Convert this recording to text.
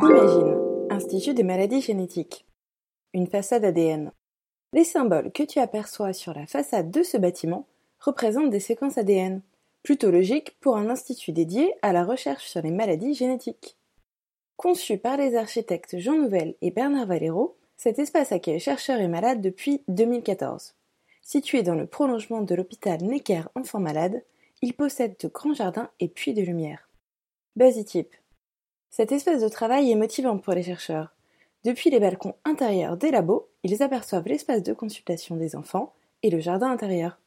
Imagine, Institut des maladies génétiques. Une façade ADN. Les symboles que tu aperçois sur la façade de ce bâtiment représentent des séquences ADN, plutôt logiques pour un institut dédié à la recherche sur les maladies génétiques. Conçu par les architectes Jean Nouvel et Bernard Valero, cet espace accueille chercheurs et malades depuis 2014. Situé dans le prolongement de l'hôpital Necker Enfants Malades, il possède de grands jardins et puits de lumière. Basitype. Cet espace de travail est motivant pour les chercheurs. Depuis les balcons intérieurs des labos, ils aperçoivent l'espace de consultation des enfants et le jardin intérieur.